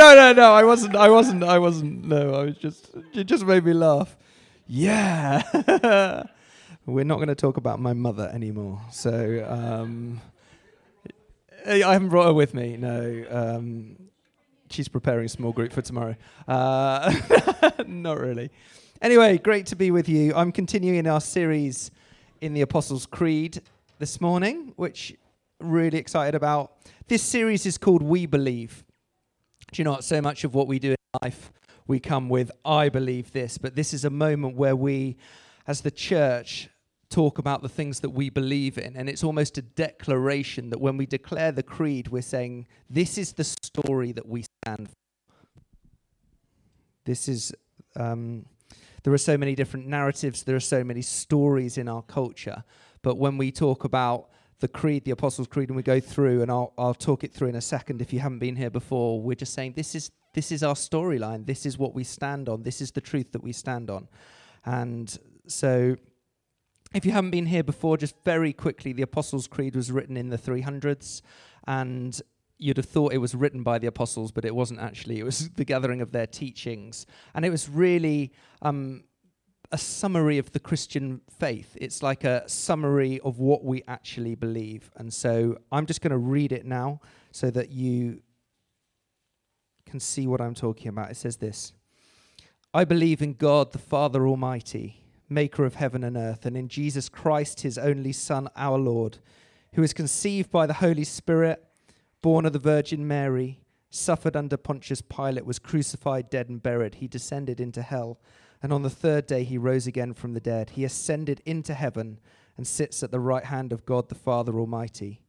no, no, no. I wasn't. I wasn't. I wasn't. No, I was just. It just made me laugh. Yeah. We're not going to talk about my mother anymore. So um, I haven't brought her with me. No. Um, she's preparing a small group for tomorrow. Uh, not really. Anyway, great to be with you. I'm continuing our series in the Apostles' Creed this morning, which really excited about. This series is called We Believe. Do you know what? So much of what we do in life, we come with, I believe this, but this is a moment where we, as the church, talk about the things that we believe in. And it's almost a declaration that when we declare the creed, we're saying, this is the story that we stand for. This is, um, there are so many different narratives, there are so many stories in our culture. But when we talk about the creed, the Apostles' Creed, and we go through, and I'll, I'll talk it through in a second if you haven't been here before, we're just saying this is, this is our storyline. This is what we stand on. This is the truth that we stand on. And so if you haven't been here before, just very quickly, the Apostles' Creed was written in the 300s, and you'd have thought it was written by the apostles, but it wasn't actually. It was the gathering of their teachings. And it was really um, a summary of the Christian faith. It's like a summary of what we actually believe. And so I'm just going to read it now so that you can see what I'm talking about. It says this I believe in God, the Father Almighty, maker of heaven and earth, and in Jesus Christ, his only Son, our Lord, who was conceived by the Holy Spirit, born of the Virgin Mary, suffered under Pontius Pilate, was crucified, dead, and buried. He descended into hell. And on the third day he rose again from the dead. He ascended into heaven and sits at the right hand of God the Father Almighty.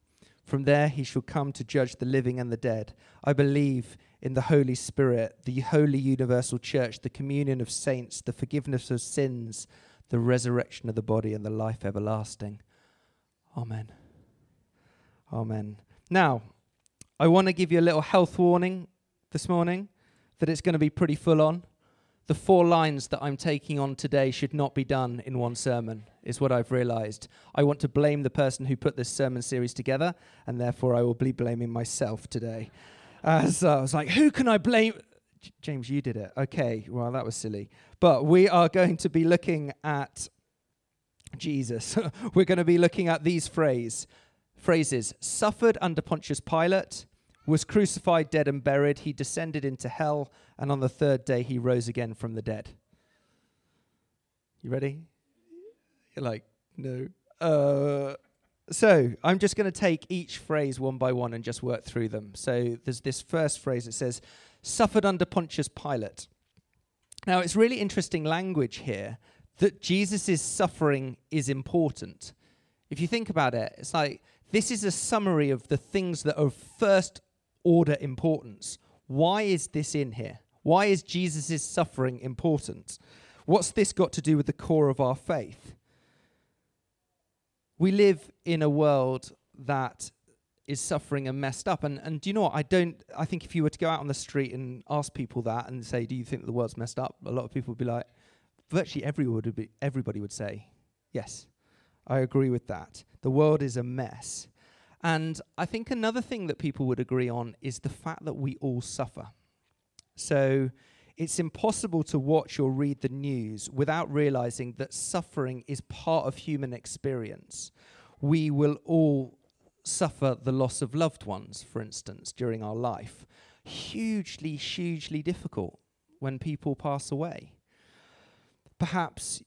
From there he shall come to judge the living and the dead. I believe in the Holy Spirit, the holy universal church, the communion of saints, the forgiveness of sins, the resurrection of the body, and the life everlasting. Amen. Amen. Now, I want to give you a little health warning this morning that it's going to be pretty full on the four lines that I'm taking on today should not be done in one sermon, is what I've realized. I want to blame the person who put this sermon series together, and therefore I will be blaming myself today. Uh, so I was like, who can I blame? J- James, you did it. Okay, well, that was silly. But we are going to be looking at Jesus. We're going to be looking at these phrase, phrases suffered under Pontius Pilate, was crucified, dead, and buried. He descended into hell, and on the third day he rose again from the dead. You ready? You're like, no. Uh, so I'm just going to take each phrase one by one and just work through them. So there's this first phrase that says, suffered under Pontius Pilate. Now it's really interesting language here that Jesus' suffering is important. If you think about it, it's like this is a summary of the things that are first order importance. Why is this in here? Why is Jesus' suffering important? What's this got to do with the core of our faith? We live in a world that is suffering and messed up. And, and do you know what? I don't, I think if you were to go out on the street and ask people that and say, do you think the world's messed up? A lot of people would be like, virtually everyone would be, everybody would say, yes, I agree with that. The world is a mess. And I think another thing that people would agree on is the fact that we all suffer. So it's impossible to watch or read the news without realizing that suffering is part of human experience. We will all suffer the loss of loved ones, for instance, during our life. Hugely, hugely difficult when people pass away. Perhaps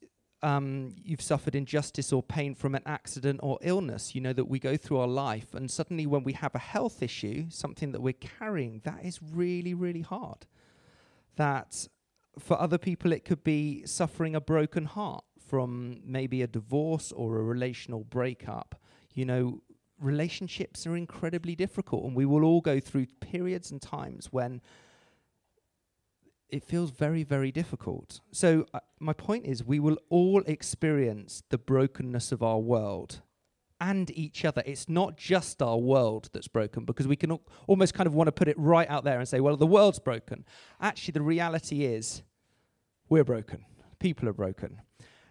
um, you've suffered injustice or pain from an accident or illness. You know that we go through our life, and suddenly when we have a health issue, something that we're carrying, that is really, really hard. That for other people, it could be suffering a broken heart from maybe a divorce or a relational breakup. You know, relationships are incredibly difficult, and we will all go through periods and times when it feels very, very difficult. So, uh, my point is, we will all experience the brokenness of our world and each other. It's not just our world that's broken because we can al- almost kind of want to put it right out there and say, well, the world's broken. Actually, the reality is we're broken, people are broken.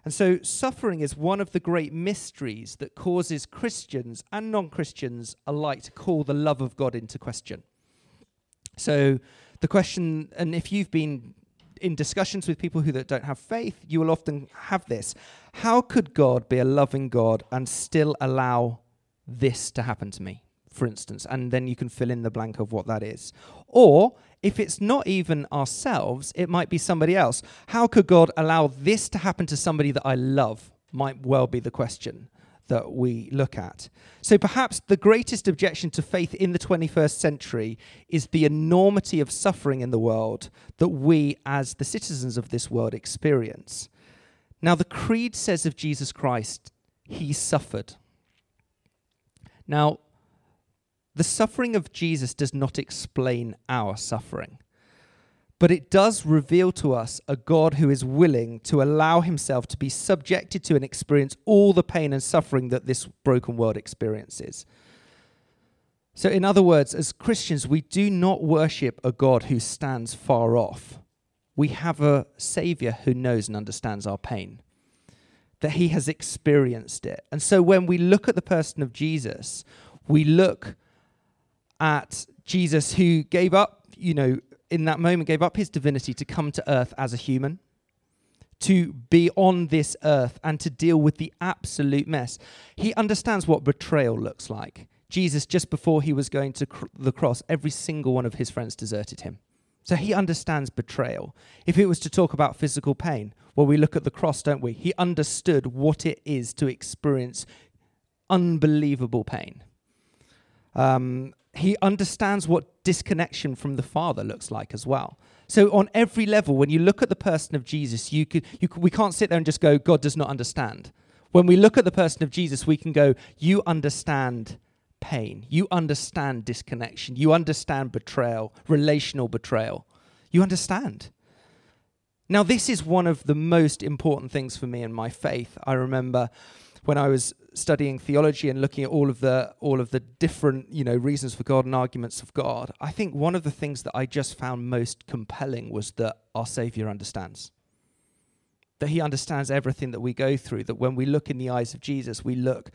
And so, suffering is one of the great mysteries that causes Christians and non Christians alike to call the love of God into question. So, the question, and if you've been in discussions with people who that don't have faith, you will often have this. How could God be a loving God and still allow this to happen to me, for instance? And then you can fill in the blank of what that is. Or if it's not even ourselves, it might be somebody else. How could God allow this to happen to somebody that I love? Might well be the question that we look at. So perhaps the greatest objection to faith in the 21st century is the enormity of suffering in the world that we, as the citizens of this world, experience. Now, the Creed says of Jesus Christ, He suffered. Now, the suffering of Jesus does not explain our suffering. But it does reveal to us a God who is willing to allow himself to be subjected to and experience all the pain and suffering that this broken world experiences. So, in other words, as Christians, we do not worship a God who stands far off. We have a Savior who knows and understands our pain, that he has experienced it. And so, when we look at the person of Jesus, we look at Jesus who gave up, you know, in that moment gave up his divinity to come to earth as a human, to be on this earth and to deal with the absolute mess. He understands what betrayal looks like. Jesus, just before he was going to cr- the cross, every single one of his friends deserted him. So he understands betrayal. If it was to talk about physical pain, well, we look at the cross, don't we? He understood what it is to experience unbelievable pain. Um, he understands what disconnection from the Father looks like as well. So on every level, when you look at the person of Jesus, you could, you could, we can't sit there and just go, God does not understand. When we look at the person of Jesus, we can go, you understand pain. You understand disconnection. You understand betrayal, relational betrayal. You understand. Now, this is one of the most important things for me in my faith. I remember when I was studying theology and looking at all of the all of the different you know reasons for God and arguments of God, I think one of the things that I just found most compelling was that our Savior understands. That He understands everything that we go through. That when we look in the eyes of Jesus, we look.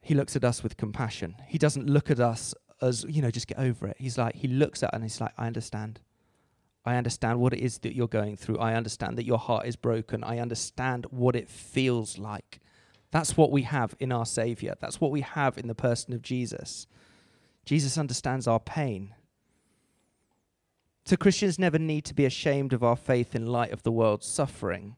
He looks at us with compassion. He doesn't look at us as you know just get over it. He's like he looks at us and he's like I understand. I understand what it is that you're going through. I understand that your heart is broken. I understand what it feels like that's what we have in our Savior. That's what we have in the person of Jesus. Jesus understands our pain. So Christians never need to be ashamed of our faith in light of the world's suffering.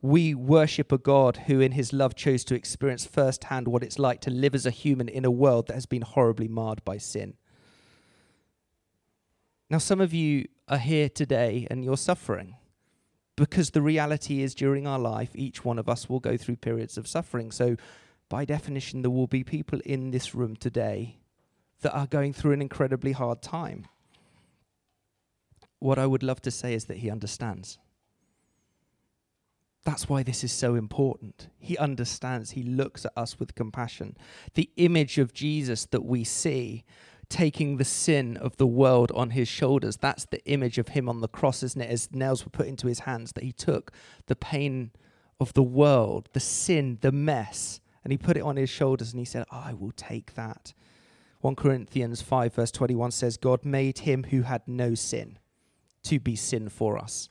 We worship a God who, in his love, chose to experience firsthand what it's like to live as a human in a world that has been horribly marred by sin. Now, some of you are here today and you're suffering because the reality is during our life, each one of us will go through periods of suffering. So, by definition, there will be people in this room today that are going through an incredibly hard time. What I would love to say is that He understands. That's why this is so important. He understands. He looks at us with compassion. The image of Jesus that we see taking the sin of the world on his shoulders. That's the image of him on the cross, isn't it? As nails were put into his hands, that he took the pain of the world, the sin, the mess, and he put it on his shoulders and he said, I will take that. 1 Corinthians 5, verse 21 says, God made him who had no sin to be sin for us.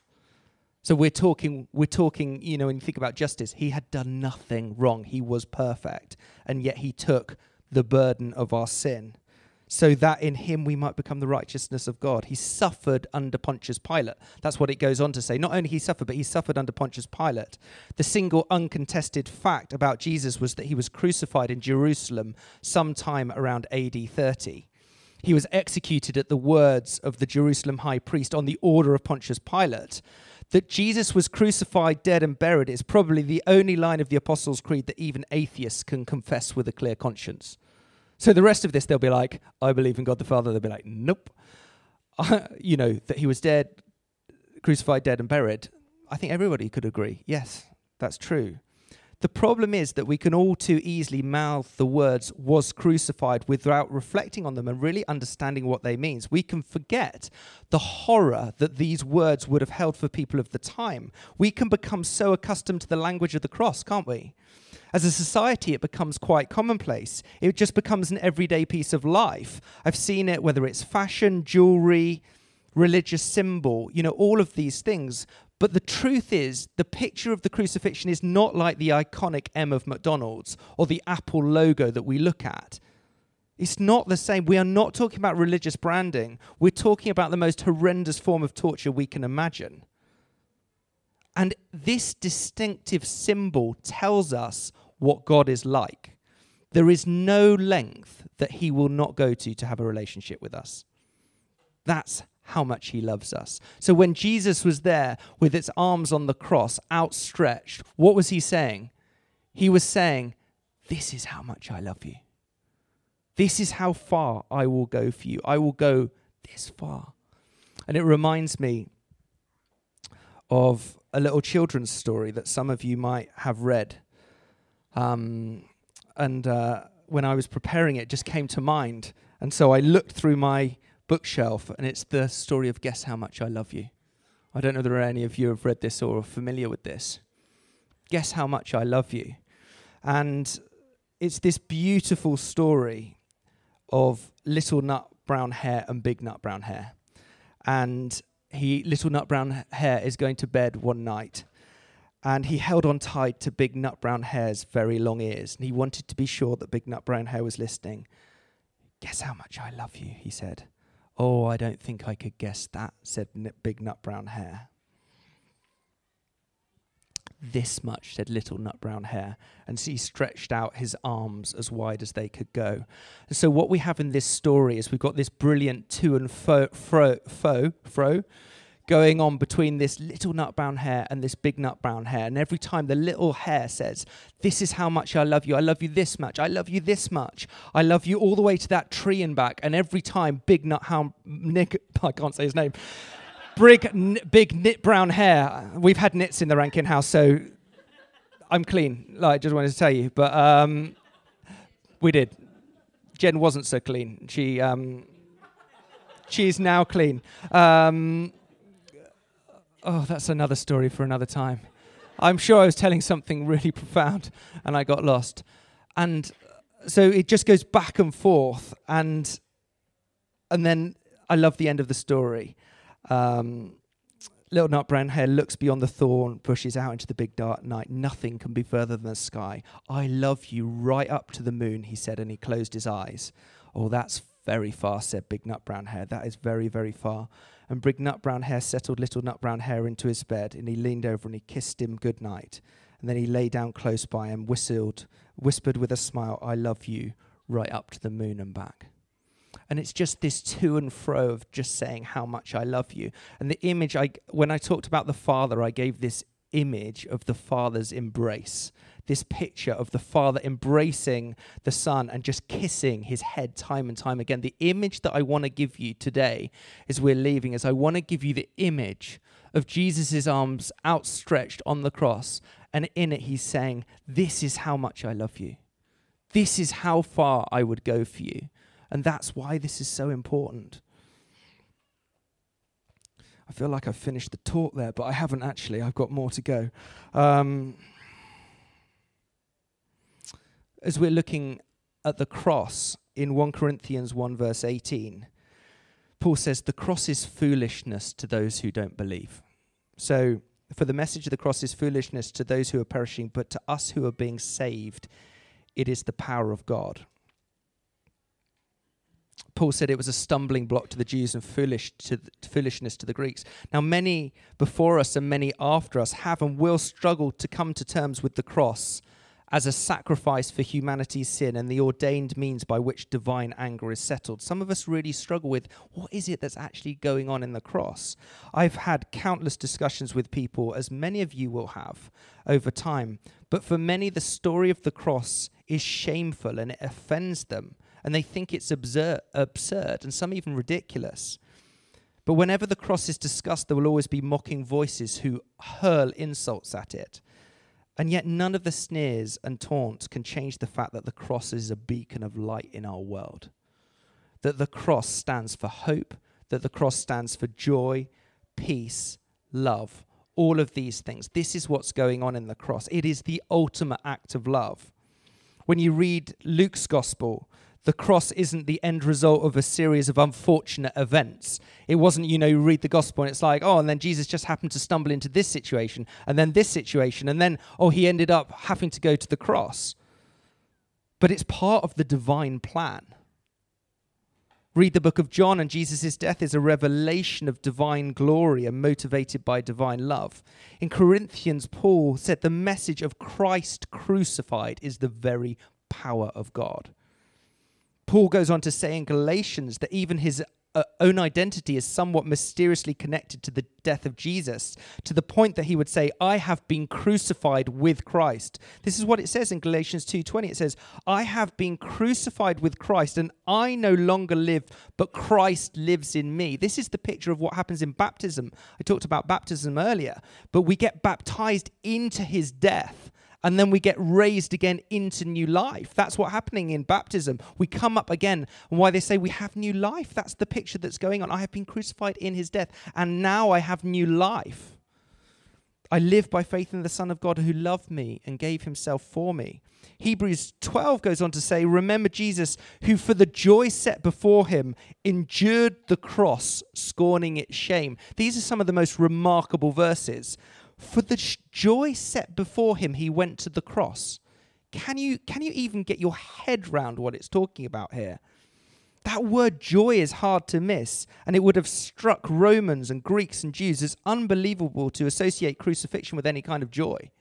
So we're talking, we're talking, you know, when you think about justice, he had done nothing wrong. He was perfect. And yet he took the burden of our sin so that in him we might become the righteousness of God. He suffered under Pontius Pilate. That's what it goes on to say. Not only he suffered, but he suffered under Pontius Pilate. The single uncontested fact about Jesus was that he was crucified in Jerusalem sometime around AD 30. He was executed at the words of the Jerusalem high priest on the order of Pontius Pilate. That Jesus was crucified, dead, and buried is probably the only line of the Apostles' Creed that even atheists can confess with a clear conscience. So the rest of this, they'll be like, I believe in God the Father. They'll be like, nope. Uh, you know, that he was dead, crucified, dead, and buried. I think everybody could agree. Yes, that's true. The problem is that we can all too easily mouth the words was crucified without reflecting on them and really understanding what they mean. We can forget the horror that these words would have held for people of the time. We can become so accustomed to the language of the cross, can't we? As a society, it becomes quite commonplace. It just becomes an everyday piece of life. I've seen it whether it's fashion, jewelry, religious symbol, you know, all of these things. But the truth is, the picture of the crucifixion is not like the iconic M of McDonald's or the Apple logo that we look at. It's not the same. We are not talking about religious branding. We're talking about the most horrendous form of torture we can imagine. And this distinctive symbol tells us what God is like. There is no length that he will not go to to have a relationship with us. That's how much he loves us. So when Jesus was there with its arms on the cross, outstretched, what was he saying? He was saying, This is how much I love you. This is how far I will go for you. I will go this far. And it reminds me of a little children's story that some of you might have read. Um, and uh, when I was preparing it, it just came to mind. And so I looked through my bookshelf, and it's the story of Guess How Much I Love You. I don't know whether any of you have read this or are familiar with this. Guess How Much I Love You. And it's this beautiful story of little nut brown hare and big nut brown hare. And he, little nut brown hare, is going to bed one night. And he held on tight to big nut brown hare's very long ears. And he wanted to be sure that big nut brown hare was listening. Guess how much I love you, he said. Oh, I don't think I could guess that, said Big Nut Brown Hare. This much, said Little Nut Brown Hare, and so he stretched out his arms as wide as they could go. And so, what we have in this story is we've got this brilliant to and fro, fro, fro, fro going on between this little nut brown hare and this big nut brown hair. And every time the little hair says, This is how much I love you. I love you this much. I love you this much. I love you all the way to that tree and back. And every time big nut hound, Nick, I can't say his name, big, n- big knit brown hair. We've had nits in the Rankin house, so I'm clean. Like, just wanted to tell you. But um, we did. Jen wasn't so clean. She. Um, she's now clean. Um, Oh, that's another story for another time. I'm sure I was telling something really profound and I got lost. And so it just goes back and forth and and then I love the end of the story. Um, little nut brown hare looks beyond the thorn, pushes out into the big dark night. Nothing can be further than the sky. I love you right up to the moon, he said, and he closed his eyes. Oh, that's very far, said Big Nut Brown Hare. That is very, very far and big nut brown hare settled little nut brown hare into his bed, and he leaned over and he kissed him good night. And then he lay down close by and whistled, whispered with a smile, I love you, right up to the moon and back. And it's just this to and fro of just saying how much I love you. And the image I when I talked about the Father, I gave this image of the Father's embrace this picture of the father embracing the son and just kissing his head time and time again. The image that I want to give you today as we're leaving is I want to give you the image of Jesus' arms outstretched on the cross. And in it, he's saying, This is how much I love you. This is how far I would go for you. And that's why this is so important. I feel like I've finished the talk there, but I haven't actually. I've got more to go. Um, as we're looking at the cross in 1 Corinthians 1, verse 18, Paul says, The cross is foolishness to those who don't believe. So, for the message of the cross is foolishness to those who are perishing, but to us who are being saved, it is the power of God. Paul said it was a stumbling block to the Jews and foolish to foolishness to the Greeks. Now, many before us and many after us have and will struggle to come to terms with the cross as a sacrifice for humanity's sin and the ordained means by which divine anger is settled. Some of us really struggle with what is it that's actually going on in the cross? I've had countless discussions with people, as many of you will have over time, but for many, the story of the cross is shameful and it offends them, and they think it's absurd, absurd and some even ridiculous. But whenever the cross is discussed, there will always be mocking voices who hurl insults at it. And yet, none of the sneers and taunts can change the fact that the cross is a beacon of light in our world. That the cross stands for hope, that the cross stands for joy, peace, love, all of these things. This is what's going on in the cross. It is the ultimate act of love. When you read Luke's gospel, the cross isn't the end result of a series of unfortunate events. It wasn't, you know, you read the gospel and it's like, oh, and then Jesus just happened to stumble into this situation and then this situation and then, oh, he ended up having to go to the cross. But it's part of the divine plan. Read the book of John, and Jesus' death is a revelation of divine glory and motivated by divine love. In Corinthians, Paul said the message of Christ crucified is the very power of God. Paul goes on to say in Galatians that even his uh, own identity is somewhat mysteriously connected to the death of Jesus to the point that he would say I have been crucified with Christ. This is what it says in Galatians 2:20 it says I have been crucified with Christ and I no longer live but Christ lives in me. This is the picture of what happens in baptism. I talked about baptism earlier, but we get baptized into his death and then we get raised again into new life. That's what's happening in baptism. We come up again. And why they say we have new life, that's the picture that's going on. I have been crucified in his death, and now I have new life. I live by faith in the Son of God who loved me and gave himself for me. Hebrews 12 goes on to say, Remember Jesus, who for the joy set before him endured the cross, scorning its shame. These are some of the most remarkable verses. For the joy set before him, he went to the cross. Can you, can you even get your head round what it's talking about here? That word joy is hard to miss, and it would have struck Romans and Greeks and Jews as unbelievable to associate crucifixion with any kind of joy.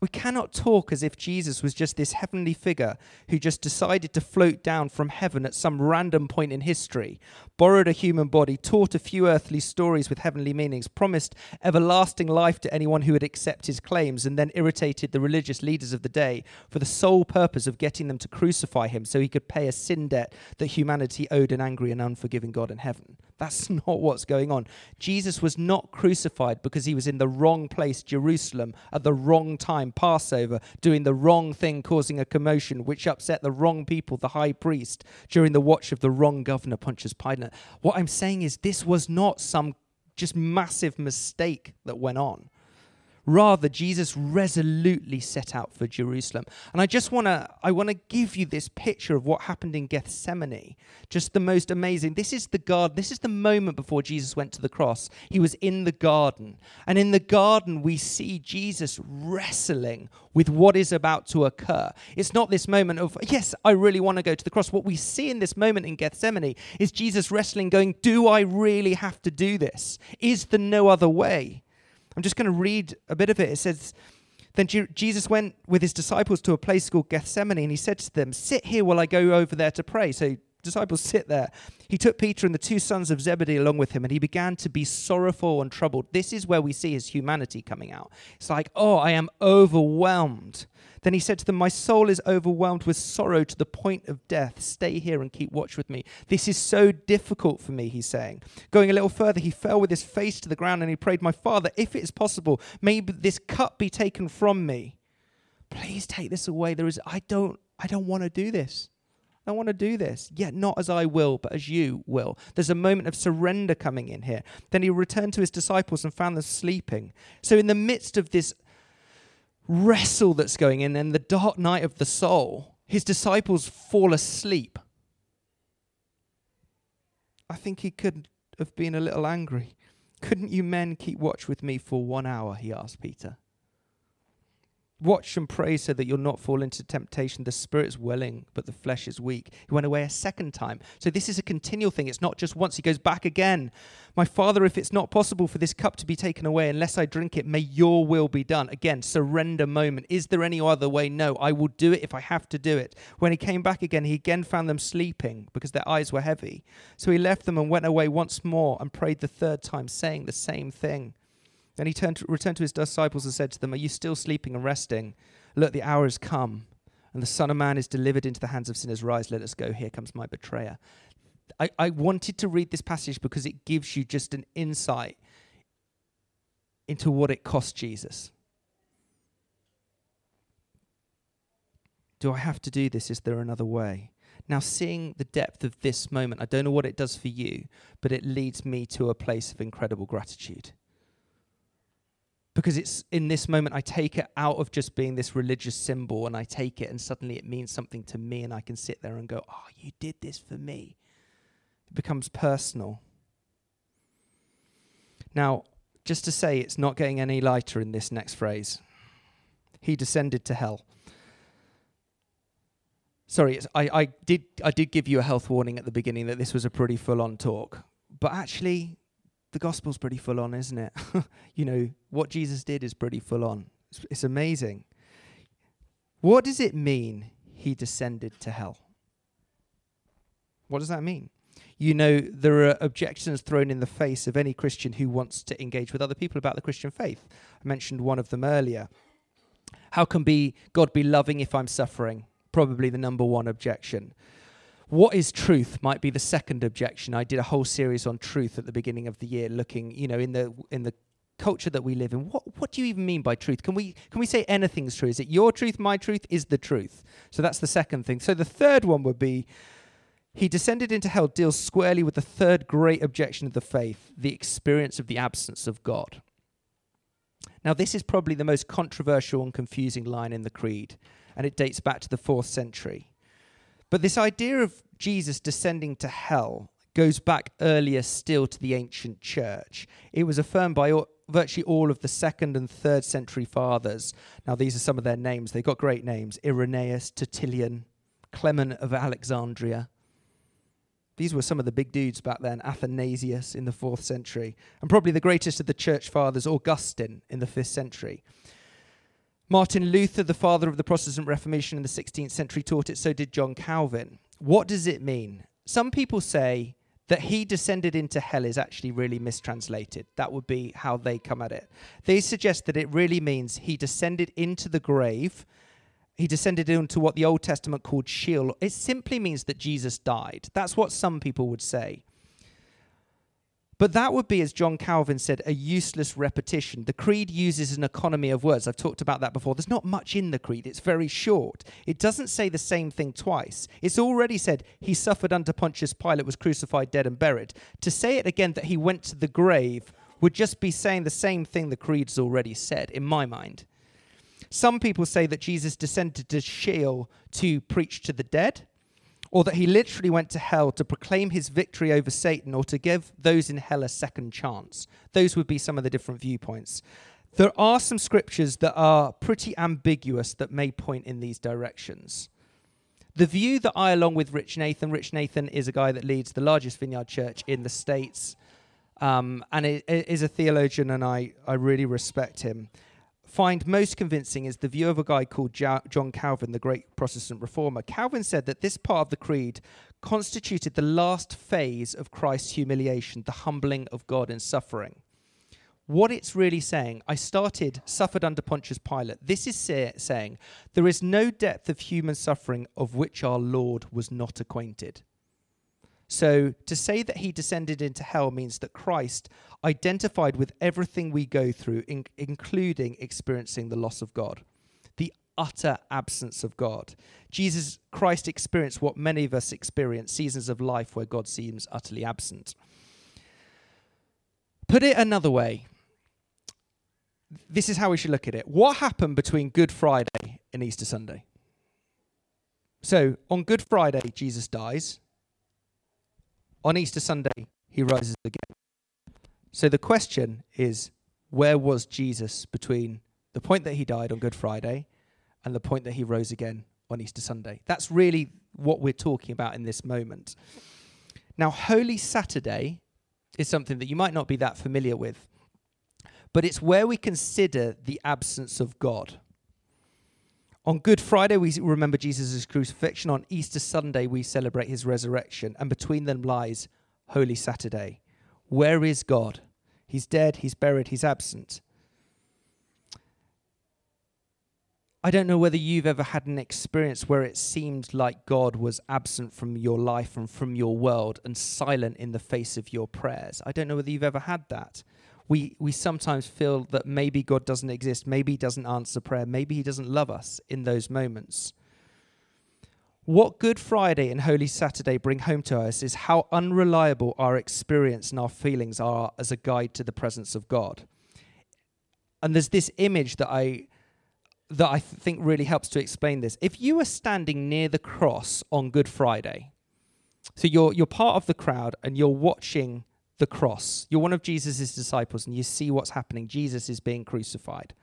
We cannot talk as if Jesus was just this heavenly figure who just decided to float down from heaven at some random point in history, borrowed a human body, taught a few earthly stories with heavenly meanings, promised everlasting life to anyone who would accept his claims, and then irritated the religious leaders of the day for the sole purpose of getting them to crucify him so he could pay a sin debt that humanity owed an angry and unforgiving God in heaven. That's not what's going on. Jesus was not crucified because he was in the wrong place, Jerusalem, at the wrong time, Passover, doing the wrong thing, causing a commotion, which upset the wrong people, the high priest, during the watch of the wrong governor, Pontius Pilate. What I'm saying is, this was not some just massive mistake that went on. Rather, Jesus resolutely set out for Jerusalem. And I just want to I want to give you this picture of what happened in Gethsemane. Just the most amazing. This is the garden. This is the moment before Jesus went to the cross. He was in the garden. And in the garden we see Jesus wrestling with what is about to occur. It's not this moment of, yes, I really want to go to the cross. What we see in this moment in Gethsemane is Jesus wrestling going, do I really have to do this? Is there no other way? I'm just going to read a bit of it. It says, Then Jesus went with his disciples to a place called Gethsemane, and he said to them, Sit here while I go over there to pray. So disciples sit there. He took Peter and the two sons of Zebedee along with him, and he began to be sorrowful and troubled. This is where we see his humanity coming out. It's like, oh, I am overwhelmed. Then he said to them, My soul is overwhelmed with sorrow to the point of death. Stay here and keep watch with me. This is so difficult for me, he's saying. Going a little further, he fell with his face to the ground and he prayed, My father, if it is possible, may this cup be taken from me. Please take this away. There is I don't I don't want to do this. I want to do this. Yet not as I will, but as you will. There's a moment of surrender coming in here. Then he returned to his disciples and found them sleeping. So, in the midst of this wrestle that's going in and the dark night of the soul, his disciples fall asleep. I think he could have been a little angry. Couldn't you men keep watch with me for one hour? He asked Peter. Watch and pray so that you'll not fall into temptation. The spirit's willing, but the flesh is weak. He went away a second time. So this is a continual thing. It's not just once. He goes back again. My father, if it's not possible for this cup to be taken away unless I drink it, may your will be done. Again, surrender moment. Is there any other way? No, I will do it if I have to do it. When he came back again, he again found them sleeping because their eyes were heavy. So he left them and went away once more and prayed the third time, saying the same thing. Then he turned to, returned to his disciples and said to them, Are you still sleeping and resting? Look, the hour has come, and the Son of Man is delivered into the hands of sinners. Rise, let us go. Here comes my betrayer. I, I wanted to read this passage because it gives you just an insight into what it cost Jesus. Do I have to do this? Is there another way? Now, seeing the depth of this moment, I don't know what it does for you, but it leads me to a place of incredible gratitude because it's in this moment I take it out of just being this religious symbol and I take it and suddenly it means something to me and I can sit there and go, Oh, you did this for me. It becomes personal. Now, just to say, it's not getting any lighter in this next phrase. He descended to hell. Sorry, I, I, did, I did give you a health warning at the beginning that this was a pretty full on talk. But actually, the gospel's pretty full on, isn't it? you know, what Jesus did is pretty full on. It's, it's amazing. What does it mean he descended to hell? What does that mean? You know, there are objections thrown in the face of any Christian who wants to engage with other people about the Christian faith. I mentioned one of them earlier. How can be God be loving if I'm suffering? Probably the number one objection. What is truth might be the second objection. I did a whole series on truth at the beginning of the year, looking, you know, in the in the culture that we live in. What what do you even mean by truth? Can we can we say anything's true? Is it your truth, my truth? Is the truth? So that's the second thing. So the third one would be he descended into hell deals squarely with the third great objection of the faith, the experience of the absence of God. Now, this is probably the most controversial and confusing line in the Creed, and it dates back to the fourth century. But this idea of Jesus descending to hell goes back earlier still to the ancient church. It was affirmed by all, virtually all of the second and third century fathers. Now, these are some of their names. They've got great names Irenaeus, Tertullian, Clement of Alexandria. These were some of the big dudes back then, Athanasius in the fourth century, and probably the greatest of the church fathers, Augustine, in the fifth century. Martin Luther, the father of the Protestant Reformation in the 16th century, taught it, so did John Calvin. What does it mean? Some people say that he descended into hell is actually really mistranslated. That would be how they come at it. They suggest that it really means he descended into the grave. He descended into what the Old Testament called Sheol. It simply means that Jesus died. That's what some people would say. But that would be, as John Calvin said, a useless repetition. The creed uses an economy of words. I've talked about that before. There's not much in the creed, it's very short. It doesn't say the same thing twice. It's already said he suffered under Pontius Pilate, was crucified, dead, and buried. To say it again that he went to the grave would just be saying the same thing the creed's already said, in my mind. Some people say that Jesus descended to Sheol to preach to the dead or that he literally went to hell to proclaim his victory over Satan or to give those in hell a second chance. Those would be some of the different viewpoints. There are some scriptures that are pretty ambiguous that may point in these directions. The view that I, along with Rich Nathan, Rich Nathan is a guy that leads the largest vineyard church in the States um, and is a theologian, and I, I really respect him find most convincing is the view of a guy called John Calvin, the great Protestant reformer. Calvin said that this part of the creed constituted the last phase of Christ's humiliation, the humbling of God in suffering. What it's really saying, I started, suffered under Pontius Pilate. This is say, saying there is no depth of human suffering of which our Lord was not acquainted. So to say that he descended into hell means that Christ identified with everything we go through, in, including experiencing the loss of God, the utter absence of God. Jesus Christ experienced what many of us experience seasons of life where God seems utterly absent. Put it another way, this is how we should look at it. What happened between Good Friday and Easter Sunday? So, on Good Friday, Jesus dies. On Easter Sunday, he rises again. So the question is where was Jesus between the point that he died on Good Friday and the point that he rose again on Easter Sunday? That's really what we're talking about in this moment. Now, Holy Saturday is something that you might not be that familiar with, but it's where we consider the absence of God. On Good Friday, we remember Jesus' crucifixion. On Easter Sunday, we celebrate his resurrection. And between them lies Holy Saturday. Where is God? He's dead, he's buried, he's absent. I don't know whether you've ever had an experience where it seemed like God was absent from your life and from your world and silent in the face of your prayers. I don't know whether you've ever had that we, we sometimes feel that maybe God doesn't exist, maybe He doesn't answer prayer, maybe He doesn't love us in those moments. What Good Friday and Holy Saturday bring home to us is how unreliable our experience and our feelings are as a guide to the presence of God. and there's this image that I that I th- think really helps to explain this. If you were standing near the cross on Good Friday, so you're you're part of the crowd and you're watching the cross. You're one of Jesus' disciples and you see what's happening. Jesus is being crucified.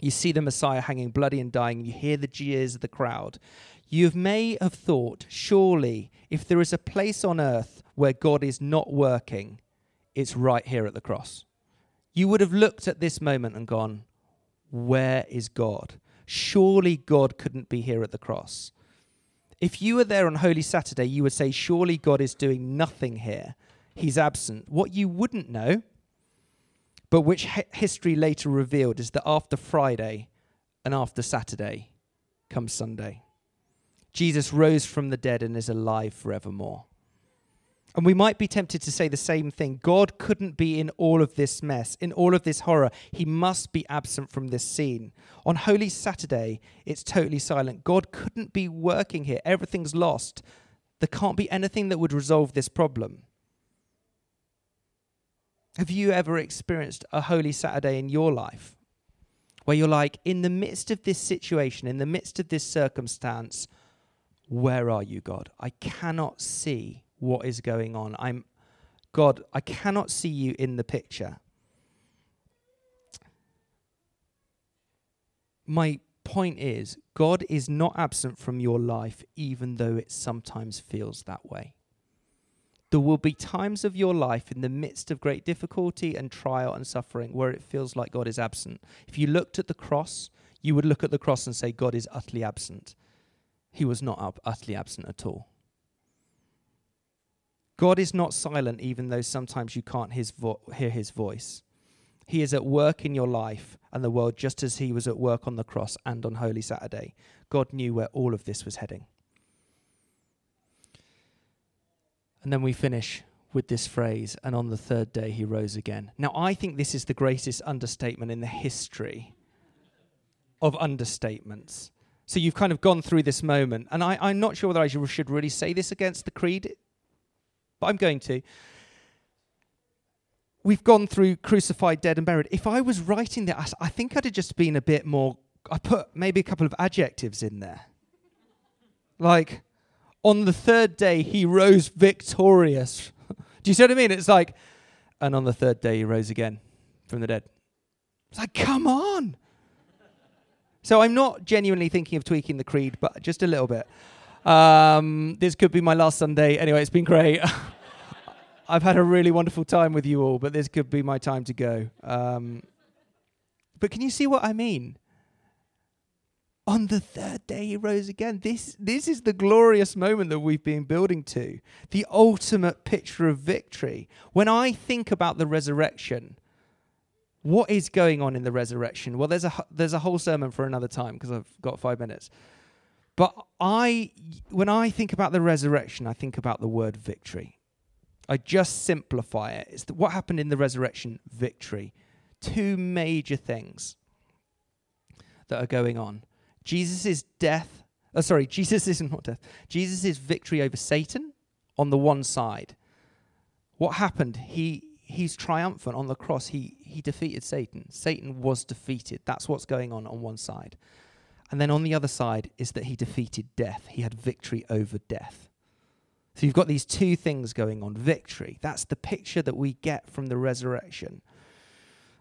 You see the Messiah hanging bloody and dying. You hear the jeers of the crowd. You may have thought, surely, if there is a place on earth where God is not working, it's right here at the cross. You would have looked at this moment and gone, Where is God? Surely God couldn't be here at the cross. If you were there on Holy Saturday, you would say, Surely God is doing nothing here. He's absent. What you wouldn't know, but which hi- history later revealed, is that after Friday and after Saturday comes Sunday. Jesus rose from the dead and is alive forevermore. And we might be tempted to say the same thing. God couldn't be in all of this mess, in all of this horror. He must be absent from this scene. On Holy Saturday, it's totally silent. God couldn't be working here. Everything's lost. There can't be anything that would resolve this problem. Have you ever experienced a Holy Saturday in your life where you're like, in the midst of this situation, in the midst of this circumstance, where are you, God? I cannot see what is going on. I'm God, I cannot see you in the picture. My point is, God is not absent from your life, even though it sometimes feels that way. There will be times of your life in the midst of great difficulty and trial and suffering where it feels like God is absent. If you looked at the cross, you would look at the cross and say, God is utterly absent. He was not utterly absent at all. God is not silent, even though sometimes you can't his vo- hear his voice. He is at work in your life and the world just as he was at work on the cross and on Holy Saturday. God knew where all of this was heading. And then we finish with this phrase, and on the third day he rose again. Now, I think this is the greatest understatement in the history of understatements. So you've kind of gone through this moment, and I, am not sure whether I should really say this against the creed, but I'm going to. We've gone through crucified, dead, and buried. If I was writing that, I think I'd have just been a bit more. I put maybe a couple of adjectives in there. Like, on the third day, he rose victorious. Do you see what I mean? It's like, and on the third day, he rose again from the dead. It's like, come on. So I'm not genuinely thinking of tweaking the creed, but just a little bit. Um, this could be my last Sunday. Anyway, it's been great. I've had a really wonderful time with you all, but this could be my time to go. Um, but can you see what I mean? On the third day, he rose again. This, this is the glorious moment that we've been building to, the ultimate picture of victory. When I think about the resurrection, what is going on in the resurrection? Well, there's a there's a whole sermon for another time because I've got five minutes. But I, when I think about the resurrection, I think about the word victory. I just simplify it. It's the, what happened in the resurrection? Victory. Two major things that are going on. Jesus' death. Oh, sorry, Jesus is not death. Jesus' victory over Satan on the one side. What happened? He he's triumphant on the cross. He he defeated Satan. Satan was defeated. That's what's going on on one side. And then on the other side is that he defeated death. He had victory over death. So you've got these two things going on. Victory. That's the picture that we get from the resurrection.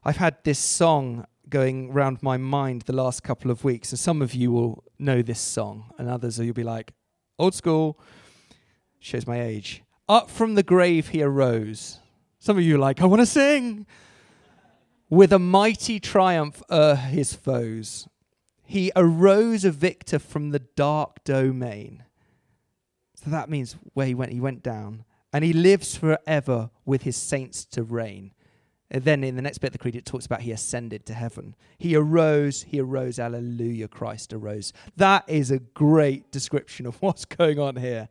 I've had this song going round my mind the last couple of weeks, and some of you will know this song, and others you'll be like, old school, shows my age. Up from the grave he arose. Some of you are like, I want to sing. With a mighty triumph o'er his foes, he arose a victor from the dark domain. So that means where he went, he went down. And he lives forever with his saints to reign. And then in the next bit of the creed, it talks about he ascended to heaven. He arose, he arose, hallelujah, Christ arose. That is a great description of what's going on here.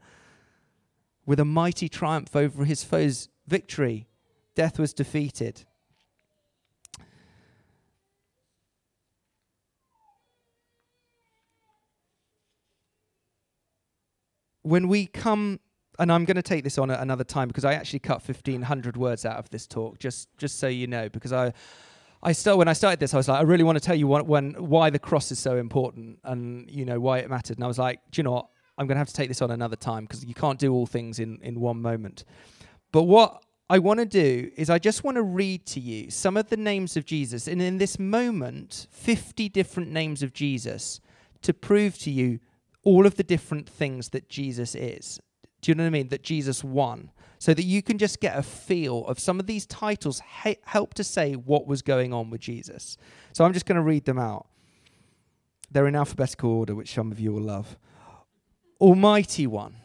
With a mighty triumph over his foes, victory, death was defeated. When we come and I'm going to take this on at another time because I actually cut 1500 words out of this talk just just so you know because I I start when I started this, I was like, I really want to tell you what, when why the cross is so important, and you know why it mattered. And I was like, do you know what? I'm going to have to take this on another time because you can't do all things in in one moment. But what I want to do is I just want to read to you some of the names of Jesus, and in this moment, 50 different names of Jesus to prove to you all of the different things that Jesus is. Do you know what I mean? That Jesus won so that you can just get a feel of some of these titles help to say what was going on with Jesus. So I'm just going to read them out. They're in alphabetical order, which some of you will love. Almighty One,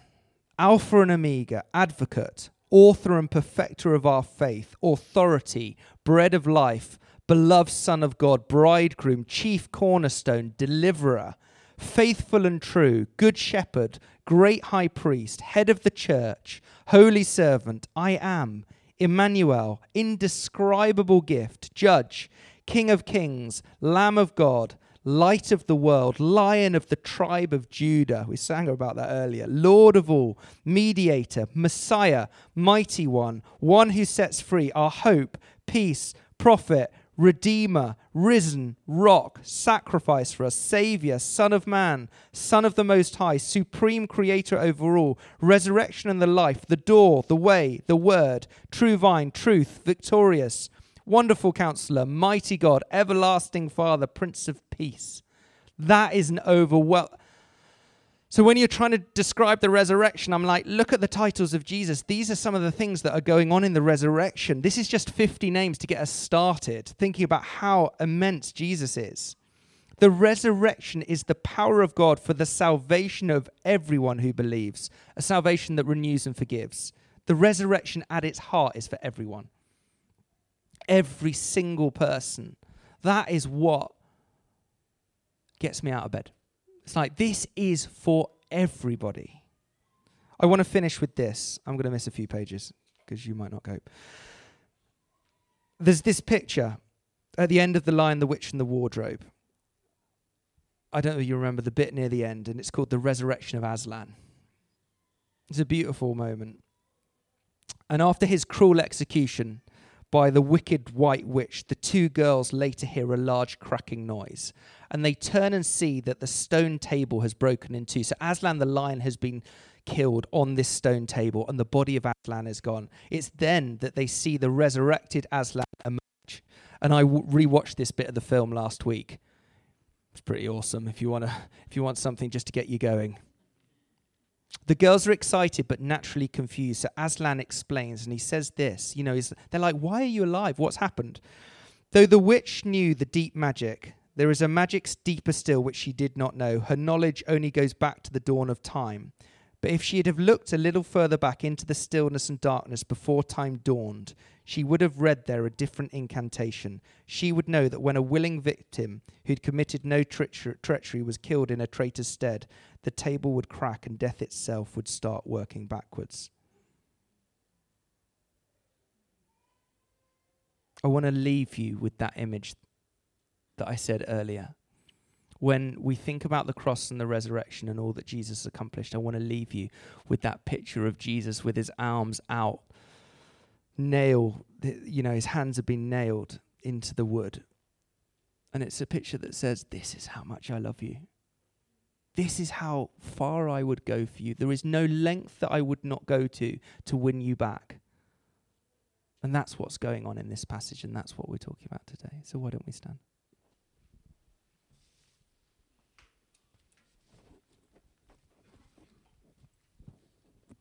Alpha and Omega, Advocate, Author and Perfecter of our faith, Authority, Bread of Life, Beloved Son of God, Bridegroom, Chief Cornerstone, Deliverer, Faithful and True, Good Shepherd, Great High Priest, Head of the Church, Holy Servant, I am, Emmanuel, indescribable gift, Judge, King of Kings, Lamb of God, Light of the world, Lion of the tribe of Judah. We sang about that earlier. Lord of all, Mediator, Messiah, Mighty One, One who sets free, our hope, peace, prophet, Redeemer, risen, rock, sacrifice for us, Savior, Son of Man, Son of the Most High, supreme creator over all, resurrection and the life, the door, the way, the word, true vine, truth, victorious, wonderful counselor, mighty God, everlasting Father, Prince of Peace. That is an overwhelming so when you're trying to describe the resurrection, I'm like, look at the titles of Jesus. These are some of the things that are going on in the resurrection. This is just 50 names to get us started, thinking about how immense Jesus is. The resurrection is the power of God for the salvation of everyone who believes, a salvation that renews and forgives. The resurrection at its heart is for everyone. Every single person. That is what gets me out of bed. It's like, this is for everybody. I want to finish with this. I'm going to miss a few pages because you might not cope. There's this picture at the end of The Lion, the Witch, and the Wardrobe. I don't know if you remember the bit near the end, and it's called The Resurrection of Aslan. It's a beautiful moment. And after his cruel execution by the wicked white witch, the two girls later hear a large cracking noise and they turn and see that the stone table has broken in two. So Aslan the lion has been killed on this stone table, and the body of Aslan is gone. It's then that they see the resurrected Aslan emerge. And I w- rewatched this bit of the film last week. It's pretty awesome if you want to if you want something just to get you going. The girls are excited but naturally confused. So Aslan explains and he says this, you know, they're like, "Why are you alive? What's happened?" Though the witch knew the deep magic, there is a magic deeper still which she did not know. Her knowledge only goes back to the dawn of time. But if she had have looked a little further back into the stillness and darkness before time dawned, she would have read there a different incantation. She would know that when a willing victim who'd committed no treachery was killed in a traitor's stead, the table would crack and death itself would start working backwards. I want to leave you with that image that I said earlier. When we think about the cross and the resurrection and all that Jesus accomplished, I want to leave you with that picture of Jesus with his arms out, nail, you know, his hands have been nailed into the wood. And it's a picture that says, This is how much I love you. This is how far I would go for you. There is no length that I would not go to to win you back. And that's what's going on in this passage, and that's what we're talking about today. So why don't we stand?